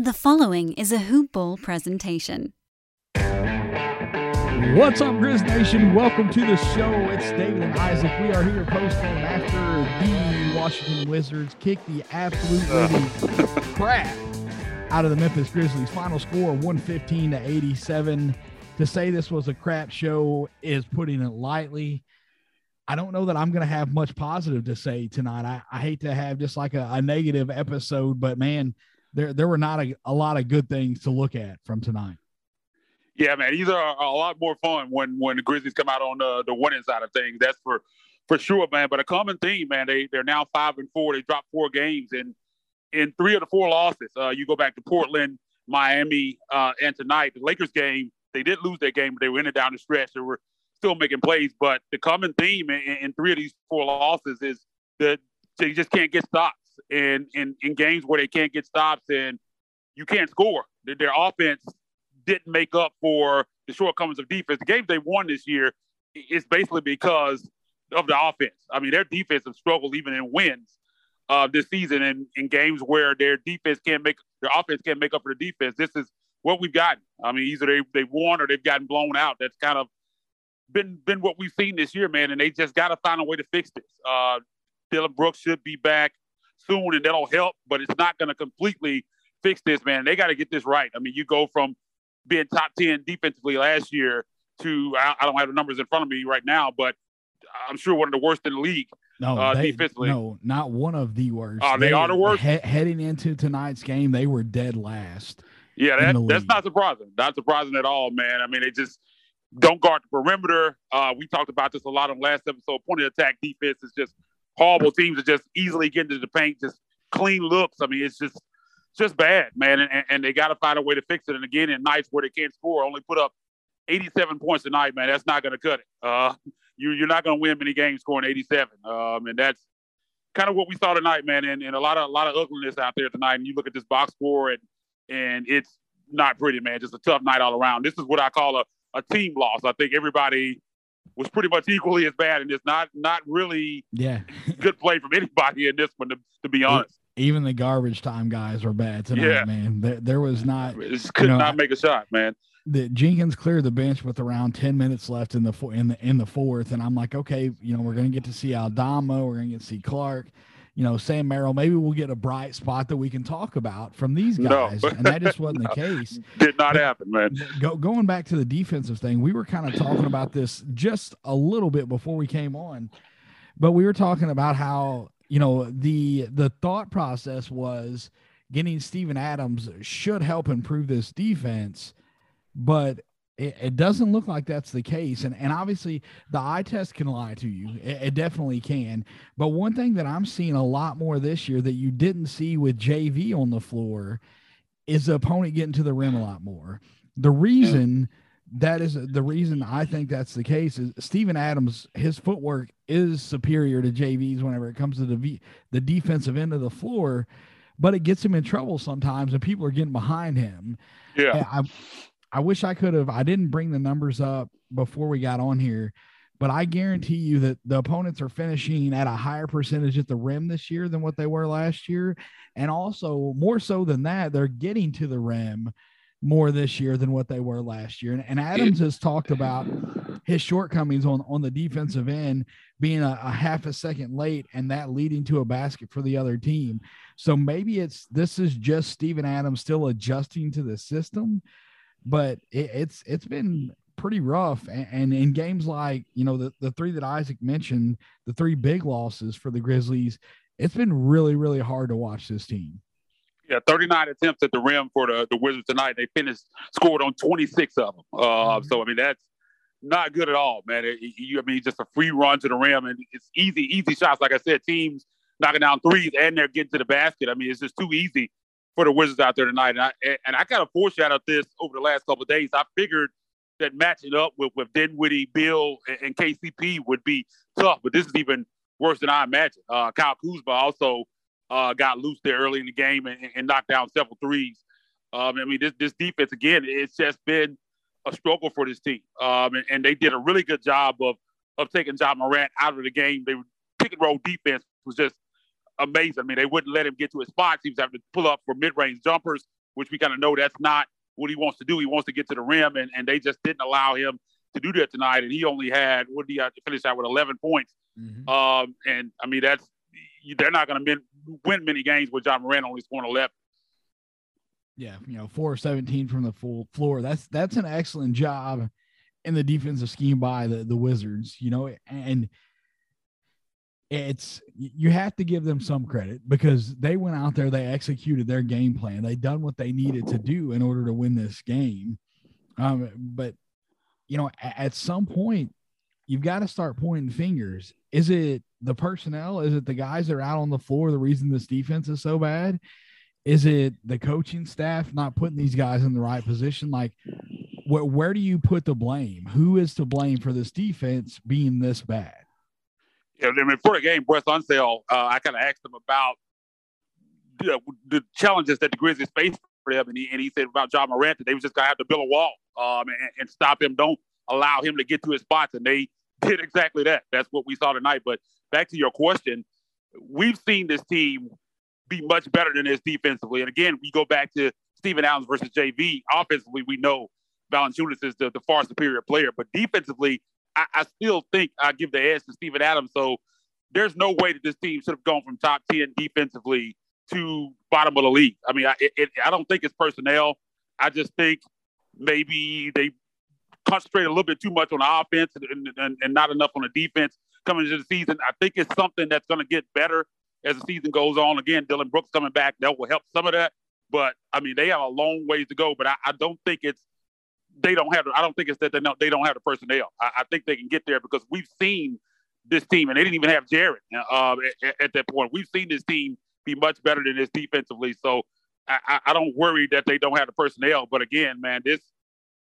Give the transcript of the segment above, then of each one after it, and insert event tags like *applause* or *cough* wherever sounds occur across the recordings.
The following is a Hoop Ball presentation. What's up, Grizz Nation? Welcome to the show. It's David and Isaac. We are here post game after the Washington Wizards kick the absolute crap out of the Memphis Grizzlies. Final score 115 to 87. To say this was a crap show is putting it lightly. I don't know that I'm going to have much positive to say tonight. I, I hate to have just like a, a negative episode, but man, there there were not a, a lot of good things to look at from tonight. Yeah, man, these are a lot more fun when when the Grizzlies come out on the the winning side of things. That's for for sure, man. But a common theme, man, they they're now five and four. They dropped four games, and in three of the four losses, uh, you go back to Portland, Miami, uh, and tonight the Lakers game. They did lose that game, but they were in it down the stretch. They were still making plays. But the common theme in, in three of these four losses is that they just can't get stops. And in, in games where they can't get stops and you can't score, their offense didn't make up for the shortcomings of defense. The games they won this year is basically because of the offense. I mean, their defense have struggled even in wins uh, this season and in games where their defense can't make their offense can't make up for the defense. This is what we've gotten. I mean, either they they've won or they've gotten blown out. That's kind of been been what we've seen this year, man. And they just got to find a way to fix this. Uh, Dillon Brooks should be back soon, and that'll help, but it's not going to completely fix this, man. They got to get this right. I mean, you go from being top ten defensively last year to I, I, don't have the numbers in front of me right now, but I'm sure one of the worst in the league. No, uh, they, defensively. no, not one of the worst. Oh, they, are the worst. He, heading into tonight's game, they were dead last. Yeah, that, that's not surprising. Not surprising at all, man. I mean, they just don't guard the perimeter. Uh, we talked about this a lot on last episode. Point of attack defense is just horrible. Teams are just easily getting to the paint, just clean looks. I mean, it's just just bad, man. And, and they got to find a way to fix it. And again, in nights where they can't score, only put up 87 points tonight, man. That's not going to cut it. Uh, you, you're not going to win many games scoring 87. Um, and that's kind of what we saw tonight, man. And, and a lot of a lot of ugliness out there tonight. And you look at this box score, and and it's not pretty, man. Just a tough night all around. This is what I call a, a team loss. I think everybody was pretty much equally as bad, and it's not not really yeah *laughs* good play from anybody in this one, to, to be honest. Even the garbage time guys were bad tonight, yeah. man. There, there was not. Just could you know, not make a shot, man. The Jenkins cleared the bench with around ten minutes left in the in the in the fourth, and I'm like, okay, you know, we're gonna get to see Aldama, we're gonna get to see Clarke you know, Sam Merrill, maybe we'll get a bright spot that we can talk about from these guys. No. and that just wasn't no. the *laughs* case. Did not but happen, man. Go, going back to the defensive thing, we were kind of talking about this just a little bit before we came on, but we were talking about how, you know, the the thought process was getting Steven Adams should help improve this defense, but it, it, doesn't look like that's the case. And, and obviously, the eye test can lie to you. It, it, definitely can. But one thing that I'm seeing a lot more this year that you didn't see with JV on the floor is the opponent getting to the rim a lot more. The reason that is the reason I think that's the case is Steven Adams, his footwork is superior to JV's whenever it comes to the, the defensive end of the floor. But it gets him in trouble sometimes, and people are getting behind him. Yeah, I, I wish I could have. I didn't bring the numbers up before we got on here, but I guarantee you that the opponents are finishing at a higher percentage at the rim this year than what they were last year. And also, more so than that, they're getting to the rim more this year than what they were last year. And, and Adams has talked about his shortcomings on, on the defensive end being a, a, half a second late and that leading to a basket for the other team. So maybe it's this is just Steven Adams still adjusting to the system but it, it's it's been pretty rough. And, and, in games like you know the the three that Isaac mentioned, the three big losses for the Grizzlies, it's been really really hard to watch this team. Yeah, 39 attempts at the rim for the, the Wizards tonight. They finished scored on 26 of them. Uh, mm-hmm. So I mean that's not good at all, man. It, you, I mean, just a free run to the rim, and it's easy, easy shots. Like I said, teams knocking down threes, and they're getting to the basket. I mean, it's just too easy for the Wizards out there tonight. And I and I kind of foreshadowed this over the last couple of days. I figured that matching up with with Dinwiddie, Beal, and, and KCP would be tough, but this is even worse than I imagined. Uh, Kyle Kuzma also uh, got loose there early in the game and, and knocked down several threes. Um, I mean, this this defense again, it's just been a struggle for this team, um, and, and, they did a really good job of of taking Ja Morant out of the game. They were pick and roll defense was just amazing. I mean, they wouldn't let him get to his spots. He was having to pull up for mid range jumpers, which we kind of know that's not what he wants to do. He wants to get to the rim, and, and they just didn't allow him to do that tonight. And he only had what did he have to finish out with 11 points. Mm-hmm. Um, and I mean that's they're not going to win many games with Ja Morant only scoring 11. Yeah, you know, four 17 from the full floor. That's that's an excellent job in the defensive scheme by the the Wizards. You know, and it's you have to give them some credit because they went out there, they executed their game plan, they done what they needed to do in order to win this game. Um, but you know, at some point, you've got to start pointing fingers. Is it the personnel? Is it the guys that are out on the floor? The reason this defense is so bad? Is it the coaching staff not putting these guys in the right position? Like, where, where do you put the blame? Who is to blame for this defense being this bad? I mean, before the game, Wes Unseld, uh, I kind of asked him about the, the, challenges that the Grizzlies face for them, and he, and he said about Ja Morant that they was just gonna have to build a wall um, and, and, stop him. Don't allow him to get to his spots, and they *laughs* did exactly that. That's what we saw tonight. But back to your question, we've seen this team be much better than this defensively, and again, we go back to Steven Adams versus JV. Offensively, we know Valanciunas is the, the far superior player, but defensively, I, I still think I give the edge to Steven Adams. So there's no way that this team should have gone from top 10 defensively to bottom of the league. I mean, I, it, I don't think it's personnel. I just think maybe they concentrate a little bit too much on the offense and, and, and not enough on the defense coming into the season. I think it's something that's going to get better as the season goes on. Again, Dillon Brooks coming back, that will help some of that. But I mean, they have a long ways to go. But I, I don't think it's they don't have. I don't think it's that they don't, they don't have the personnel. I, I, think they can get there because we've seen this team, and they didn't even have Jaren uh, at, at, that point. We've seen this team be much better than this defensively. So I, I, don't worry that they don't have the personnel. But again, man, this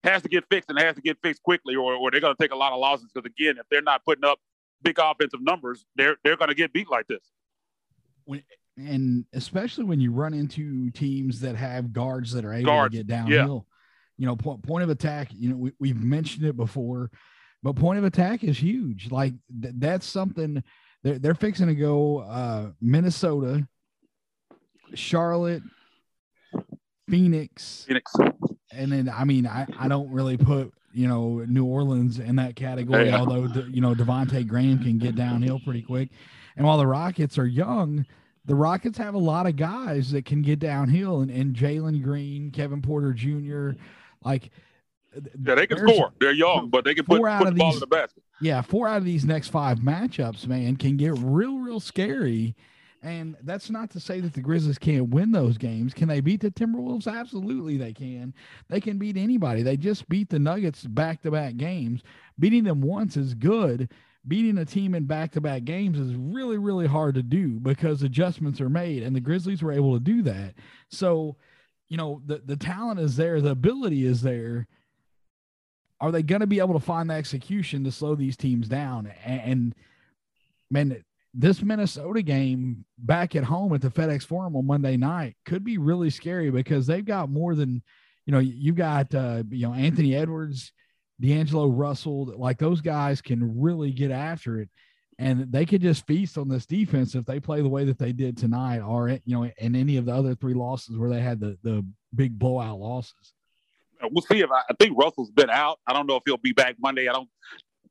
has to get fixed and it has to get fixed quickly, or, or they're going to take a lot of losses. Because again, if they're not putting up big offensive numbers, they're they're going to get beat like this. When, and especially when you run into teams that have guards that are able guards, to get downhill. Yeah you know, point, point of attack, you know, we, we've mentioned it before, but point of attack is huge. Like th- that's something they're, they're fixing to go uh, Minnesota, Charlotte, Phoenix, Phoenix. And then, I mean, I, I don't really put, you know, New Orleans in that category, yeah. although, you know, Devonte Graham can get downhill pretty quick. And while the Rockets are young, the Rockets have a lot of guys that can get downhill, and, and Jalen Green, Kevin Porter Jr., like, yeah, they can score. They're young, but they can put, put the ball in the basket. Yeah, four out of these next five matchups, man, can get real, real scary. And that's not to say that the Grizzlies can't win those games. Can they beat the Timberwolves? Absolutely, they can. They can beat anybody. They just beat the Nuggets back to back games. Beating them once is good. Beating a team in back to back games is really, really hard to do because adjustments are made, and the Grizzlies were able to do that. So, you know the the talent is there, the ability is there. Are they going to be able to find the execution to slow these teams down? And, and man, this Minnesota game back at home at the FedEx Forum on Monday night could be really scary because they've got more than, you know, you've got uh, you know Anthony Edwards, D'Angelo Russell, like those guys can really get after it and they could just feast on this defense if they play the way that they did tonight, or you know, in any of the other three losses where they had the the big blowout losses. Uh, we'll see if I, I think Russell's been out. I don't know if he'll be back Monday. I don't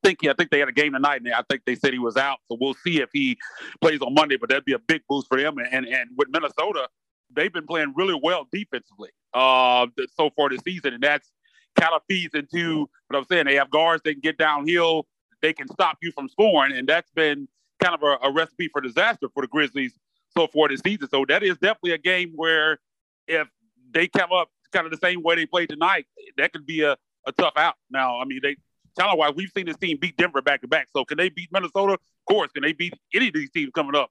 think he, I think they had a game tonight, and I think they said he was out. So we'll see if he plays on Monday. But that'd be a big boost for them. And and with Minnesota, they've been playing really well defensively uh, so far this season, and that's kind of feeds into what I'm saying. They have guards they can get downhill they can stop you from scoring, and that's been kind of a, a recipe for disaster for the Grizzlies so far this season. So that is definitely a game where if they come up kind of the same way they played tonight, that could be a, a tough out. Now, I mean, they talent wise, we've seen this team beat Denver back to back. So can they beat Minnesota? Of course. Can they beat any of these teams coming up?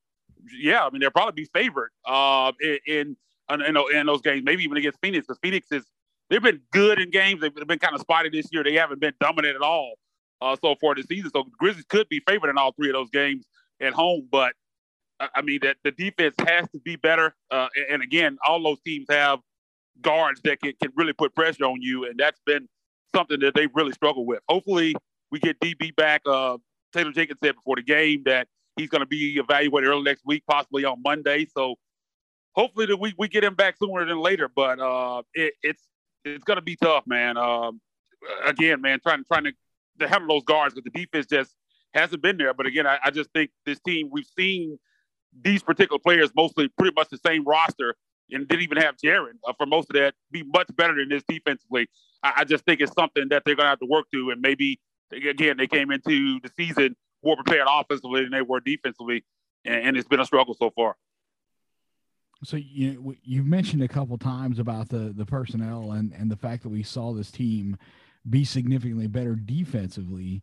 Yeah, I mean, they'll probably be favored uh, in, in, in, in those games, maybe even against Phoenix, because Phoenix is they've been good in games. They've been kind of spotty this year. They haven't been dominant at all uh, so far this season. So the Grizzlies could be favored in all three of those games at home, but I mean that the defense has to be better. Uh, and again, all those teams have guards that can, can really put pressure on you, and that's been something that they've really struggled with. Hopefully, we get DB back. Uh, Taylor Jenkins said before the game that he's going to be evaluated early next week, possibly on Monday. So hopefully that we, we get him back sooner than later. But uh, it, it's it's gonna be tough, man. Um, again, man, trying trying to, to handle those guards because the defense just hasn't been there. But again, I, I just think this team we've seen these particular players mostly pretty much the same roster and didn't even have Jaren uh, for most of that be much better than this defensively. I, I just think it's something that they're going to have to work through. And maybe, again, they came into the season more prepared offensively than they were defensively. And, and it's been a struggle so far. So you you've mentioned a couple times about the the personnel and and the fact that we saw this team be significantly better defensively.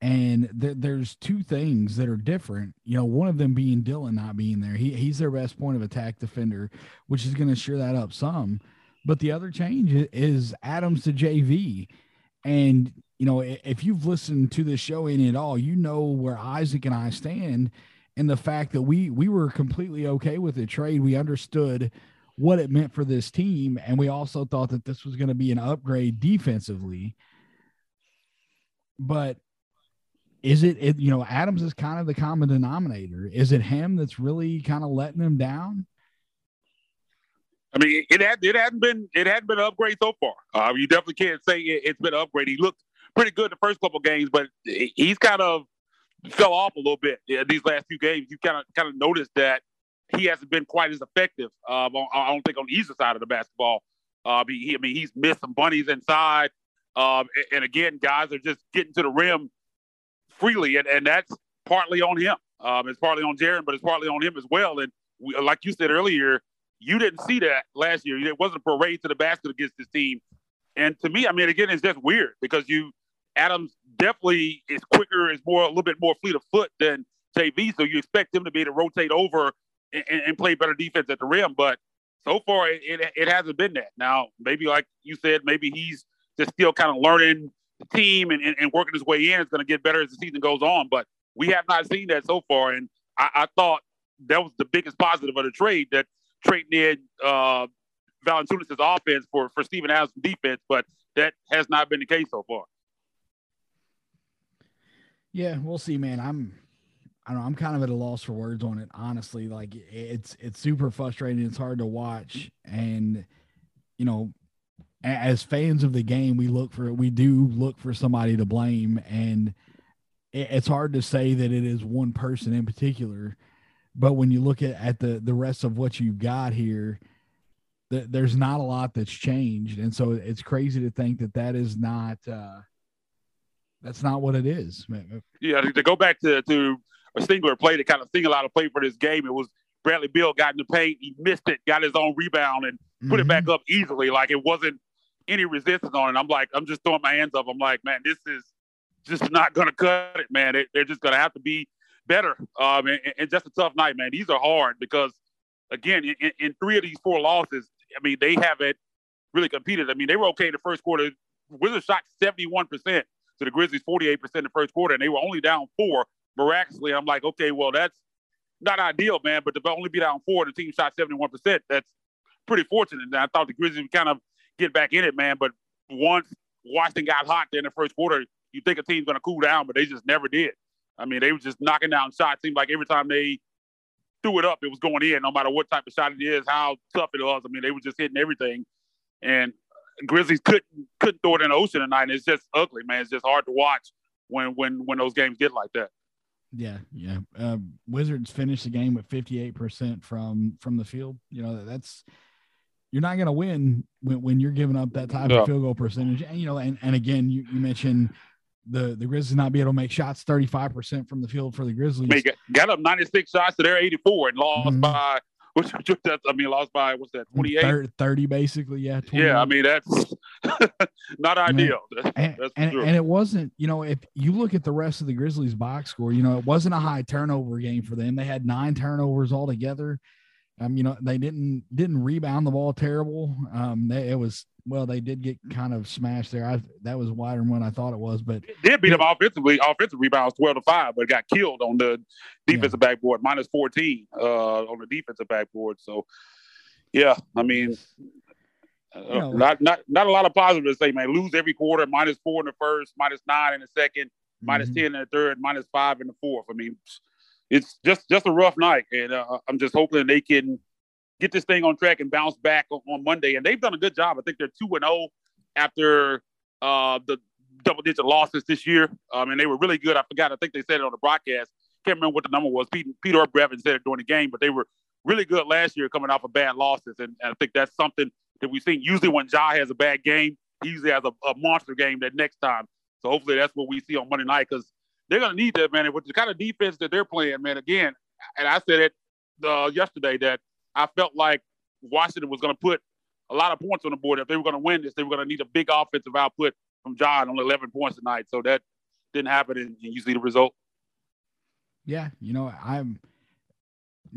And th- there's two things that are different. You know, one of them being Dillon not being there. He he's their best point of attack defender, which is going to sure that up some. But the other change is Adams to JV. And you know, if you've listened to this show any at all, you know where Isaac and I stand and the fact that we we were completely okay with the trade. We understood what it meant for this team, and we also thought that this was going to be an upgrade defensively. But is it, it you know Adams is kind of the common denominator? Is it him that's really kind of letting them down? I mean, it had it hadn't been it hadn't been an upgrade so far. Uh, you definitely can't say it, has been an upgrade. He looked pretty good the first couple games, but he's kind of fell off a little bit these last few games. You kind of kind of noticed that he hasn't been quite as effective. Um, I don't think on either side of the basketball. Uh, he, I mean, he's missed some bunnies inside, um, and, again, guys are just getting to the rim freely, and, and that's partly on him. Um, it's partly on Jaren, but it's partly on him as well. And we, like you said earlier, you didn't see that last year. It wasn't a parade to the basket against this team. And to me, I mean, again, it's just weird because you Adams definitely is quicker, is more a little bit more fleet of foot than JV. So you expect him to be able to rotate over and, and play better defense at the rim. But so far, it, it, it hasn't been that. Now, maybe like you said, maybe he's just still kind of learning the team and, and, and working his way in. It's going to get better as the season goes on. But we have not seen that so far. And I, I thought that was the biggest positive of the trade that trading in uh, Valanciunas' offense for, for Steven Adams' defense. But that has not been the case so far. Yeah, we'll see, man. I'm I don't know, I'm kind of at a loss for words on it, honestly. Like it's it's super frustrating. It's hard to watch. And you know, as fans of the game, we look for we do look for somebody to blame. And it's hard to say that it is one person in particular. But when you look at, at the the rest of what you've got here, there's not a lot that's changed. And so it's crazy to think that that is not uh that's not what it is. Yeah, to go back to to a singular play to kind of single out a play for this game, it was Bradley Beal got in the paint, he missed it, got his own rebound, and mm-hmm. put it back mm-hmm. up easily. Like it wasn't any resistance on it. I'm like, I'm just throwing my hands up. I'm like, man, this is just not gonna cut it, man. They, are just gonna have to be better. Um, and, and, just a tough night, man. These are hard because, again, in, in three of these four losses, I mean, they haven't really competed. I mean, they were okay in the first quarter. Wizards shot 71 percent to the Grizzlies 48% in the first quarter, and they were only down four miraculously. I'm like, okay, well, that's not ideal, man, but to only be down four and the team shot 71%, that's pretty fortunate. And I thought the Grizzlies would kind of get back in it, man. But once Washington got hot there in the first quarter, you think a team's going to cool down, but they just never did. I mean, they were just knocking down shots. Seemed like every time they threw it up, it was going in, no matter what type of shot it is, how tough it was. I mean, they were just hitting everything. And Grizzlies couldn't couldn't throw it in the ocean tonight. And it's just ugly, man. It's just hard to watch when when when those games get like that. Yeah, yeah. Uh, Wizards finished the game with fifty eight percent from from the field. You know that's you're not going to win when, when you're giving up that type yeah. of field goal percentage. And you know, and, and again, you, you mentioned the the Grizzlies not be able to make shots 35% from the field for the Grizzlies. Got up 96 shots to their 84 and lost mm-hmm. by which, that's, I mean, lost by what's that, 28? 30, basically, yeah. 28. Yeah, I mean, that's *laughs* not ideal. And, that's and, and, it wasn't, you know, if you look at the rest of the Grizzlies box score, you know, it wasn't a high turnover game for them. They had nine turnovers altogether. Um, you know, they didn't didn't rebound the ball terrible. Um, they, it was well, they did get kind of smashed there. I that was wider than what I thought it was, but it did beat them offensively. Offensive rebounds twelve to five, but got killed on the defensive yeah. backboard, minus fourteen uh, on the defensive backboard. So, yeah, I mean, uh, you know, not not not a lot of positive to say, man. Lose every quarter, minus four in the first, minus nine in the 2nd mm-hmm. minus ten in the third, minus five in the fourth. I mean, it's just just a rough night, and uh, I'm just hoping they can get this thing on track and bounce back on, on Monday. And they've done a good job. I think they're two and zero oh after uh, the double digit losses this year. Um, and they were really good. I forgot. I think they said it on the broadcast. Can't remember what the number was. Pete, Peter Brevin said it during the game, but they were really good last year coming off of bad losses. And, and I think that's something that we've seen. Usually when Ja has a bad game, he usually has a, a monster game that next time. So hopefully that's what we see on Monday night because they're going to need that, man. And with the kind of defense that they're playing, man, again, and I said it uh, yesterday that I felt like Washington was going to put a lot of points on the board. If they were going to win this, they were going to need a big offensive output from Ja on 11 points tonight. So that didn't happen, and you see the result. Yeah, you know, I'm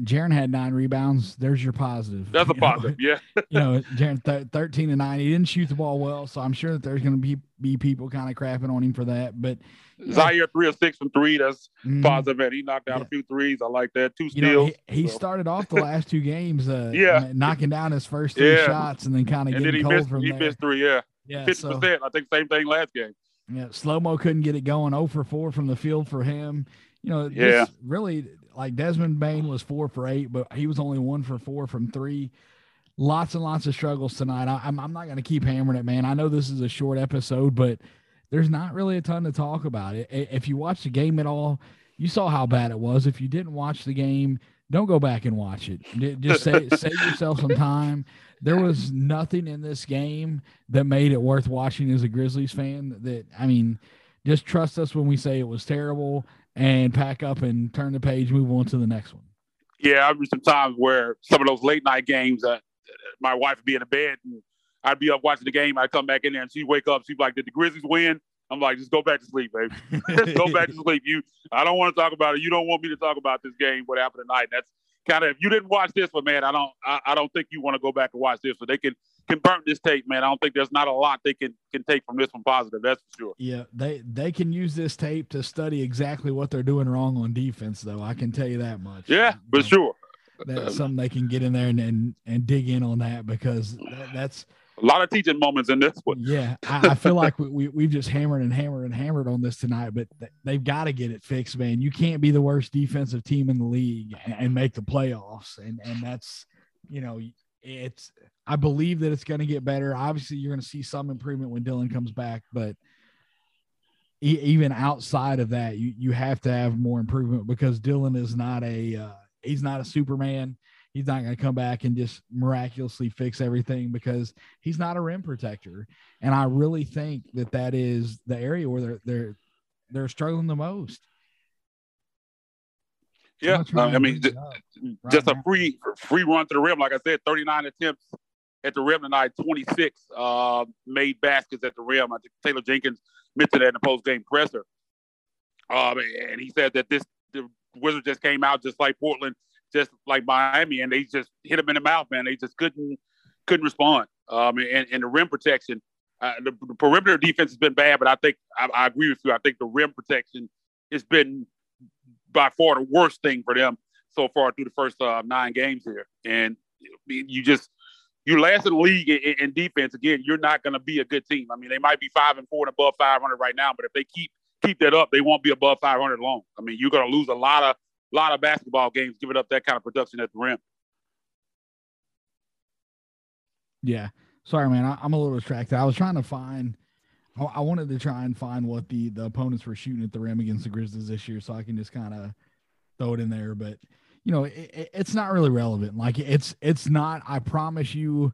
Jaren had nine rebounds. There's your positive. That's a *laughs* positive, know? yeah. *laughs* you know, Jaren th- 13 to 9. He didn't shoot the ball well, so I'm sure that there's going to be be people kind of crapping on him for that. But Ziaire three or six from three. That's mm, positive. And he knocked down yeah. a few threes. I like that. Two steals. Know, he, he so. started off the *laughs* last two games, uh, yeah, knocking down his first three yeah. shots, and then kind of getting cold missed, from he there. He missed three. Yeah, yeah, fifty so, percent. I think same thing last game. Yeah, slow mo couldn't get it going. 0 for four from the field for him. You know, yeah, really like Desmond Bane was four for eight, but he was only one for four from three. Lots and lots of struggles tonight. I, am I'm, I'm not going to keep hammering it, man. I know this is a short episode, but there's not really a ton to talk about. It. If you watch the game at all, you saw how bad it was. If you didn't watch the game, don't go back and watch it. Just say, *laughs* save yourself some time. There was nothing in this game that made it worth watching as a Grizzlies fan. That I mean, just trust us when we say it was terrible and pack up and turn the page, move on to the next one. Yeah, I remember some times where some of those late night games, uh, my wife would be in the bed and I'd be up watching the game. I'd come back in there and she'd wake up. She'd be like, "Did the Grizzlies win?" I'm like, "Just go back to sleep, baby. *laughs* just go back to sleep. You, I don't want to talk about it. You don't want me to talk about this game. What happened tonight? That's kind of if you didn't watch this one, man. I don't, I, I don't think you want to go back and watch this. So they can can burn this tape, man. I don't think there's not a lot they can can take from this one positive. That's for sure. Yeah, they they can use this tape to study exactly what they're doing wrong on defense, though. I can tell you that much. Yeah, for sure. That's something they can get in there and and, and dig in on that because that, that's a lot of teaching moments in this one. Yeah, I, I feel like we, we have just hammered and hammered and hammered on this tonight, but th- they've got to get it fixed, man. You can't be the worst defensive team in the league and, and make the playoffs, and and that's you know it's I believe that it's going to get better. Obviously, you're going to see some improvement when Dillon comes back, but e- even outside of that, you you have to have more improvement because Dillon is not a uh, he's not a Superman. He's not going to come back and just miraculously fix everything because he's not a rim protector. And I really think that that is the area where they're they're they're struggling the most. Yeah, I mean, just, just a free free run to the rim. Like I said, 39 attempts at the rim tonight, 26 uh, made baskets at the rim. I think Taylor Jenkins mentioned that in the post game presser. Um, and he said that this the Wizards just came out just like Portland, just like Miami, and they just hit them in the mouth, man. They just couldn't couldn't respond. Um, and, and the rim protection, uh, the, the, perimeter defense has been bad, but I think I, I agree with you. I think the rim protection has been by far the worst thing for them so far through the first uh, nine games here. And you just you last in the league in, in defense. Again, you're not going to be a good team. I mean, they might be five and four and above 500 right now, but if they keep keep that up, they won't be above 500 long. I mean, you're going to lose a lot of lot of basketball games giving up that kind of production at the rim. Yeah. Sorry, man. I, am a little distracted. I was trying to find I, I wanted to try and find what the the opponents were shooting at the rim against the Grizzlies this year, so I can just kind of throw it in there. But you know, it, it's not really relevant. Like it's it's not. I promise you,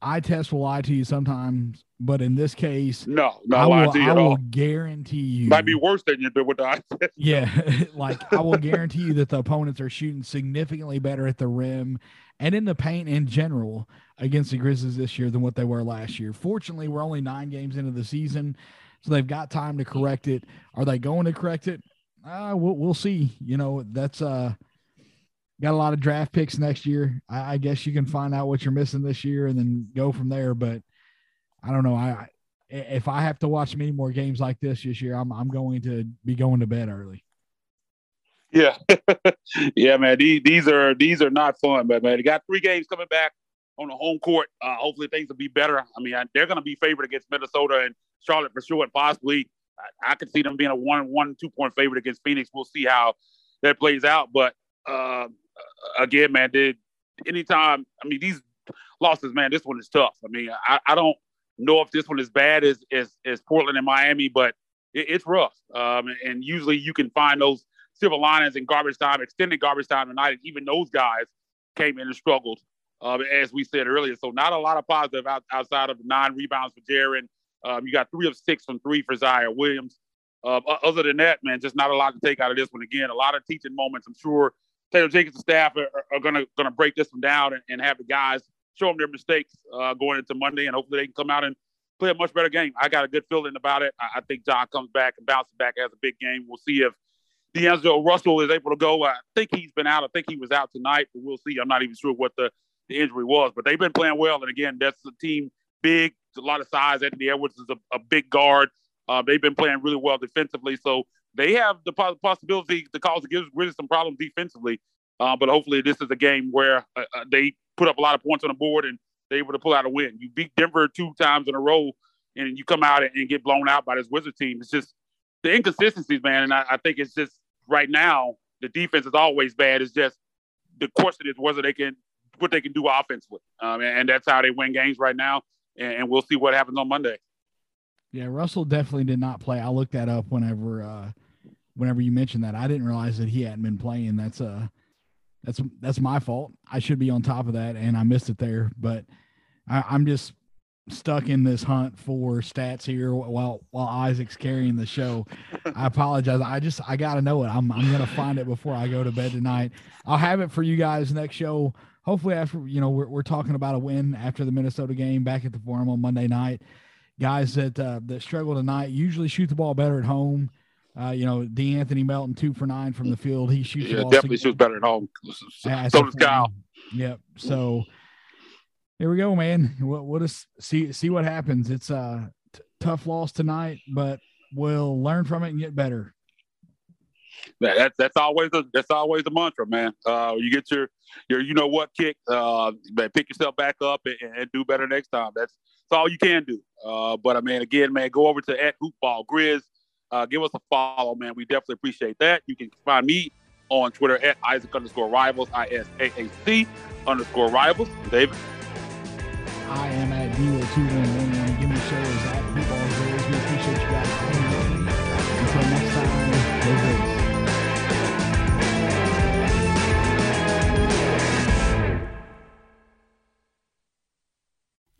eye test will lie to you sometimes, but in this case, no, not lie to you at all. I will guarantee you might be worse than you did with the eye test. Yeah, *laughs* like I will guarantee you that the opponents are shooting significantly better at the rim and in the paint in general against the Grizzlies this year than what they were last year. Fortunately, we're only nine games into the season, so they've got time to correct it. Are they going to correct it? Uh, we'll, we'll see. You know, that's uh, got a lot of draft picks next year. I, I, guess you can find out what you're missing this year and then go from there. But I don't know. I if I have to watch many more games like this this year, I'm I'm going to be going to bed early. Yeah, *laughs* yeah, man. These, these are these are not fun, but man, they got three games coming back on the home court. Uh, hopefully, things will be better. I mean, they're going to be favored against Minnesota and Charlotte for sure, and possibly I, I could see them being a one, one, two point favorite against Phoenix. We'll see how that plays out. But uh, again, man, did anytime, I mean, these losses, man, this one is tough. I mean, I, I don't know if this one is bad as as, as Portland and Miami, but it, it's rough. Um, and usually you can find those silver linings in garbage time, extended garbage time tonight. Even those guys came in and struggled, uh, as we said earlier. So not a lot of positive out, outside of the nine rebounds for Jaren. Um, you got three of six from three for Ziaire Williams. Uh, other than that, man, just not a lot to take out of this one. Again, a lot of teaching moments. I'm sure Taylor Jenkins' and staff are, are gonna gonna break this one down and, and have the guys show them their mistakes uh, going into Monday, and hopefully they can come out and play a much better game. I got a good feeling about it. I, I think Ja comes back and bounces back as a big game. We'll see if D'Angelo Russell is able to go. I think he's been out. I think he was out tonight, but we'll see. I'm not even sure what the, the injury was, but they've been playing well. And again, that's the team big, a lot of size. Anthony Edwards is a, a big guard. Uh, they've been playing really well defensively, so they have the possibility to cause the Grizzlies some problems defensively. Uh, but hopefully, this is a game where uh, uh, they put up a lot of points on the board and they're able to pull out a win. You beat Denver two times in a row, and you come out and get blown out by this Wizard team. It's just the inconsistencies, man. And I, I think it's just right now the defense is always bad. It's just the question is whether they can what they can do offensively, um, and, and, that's how they win games right now. And, and, we'll see what happens on Monday. Yeah, Russell definitely did not play. I looked that up whenever uh, whenever you mentioned that. I didn't realize that he hadn't been playing. That's uh that's that's my fault. I should be on top of that, and I missed it there. But I, I'm just stuck in this hunt for stats here while while Isaac's carrying the show. I apologize. I just I gotta know it. I'm I'm gonna find it before I go to bed tonight. I'll have it for you guys next show. Hopefully after you know we're we're talking about a win after the Minnesota game back at the Forum on Monday night. Guys that uh, that struggle tonight usually shoot the ball better at home. Uh, you know, De'Anthony Melton two for nine from the field. He shoots. Yeah, definitely shoots better at home. So does Kyle. Yep. So here we go, man. We'll, we'll just see see what happens. It's a t- tough loss tonight, but we'll learn from it and get better. Yeah, that's that's always a, that's always the mantra, man. Uh, you get your your you know what kick, uh, but pick yourself back up and, and, do better next time. That's that's all you can do. Uh, but I mean, again, man, go over to at Hoopball Grizz uh, give us a follow, man. We definitely appreciate that. You can find me on Twitter at Isaac underscore rivals, I S A A C underscore rivals. David. I am at D211. Give me a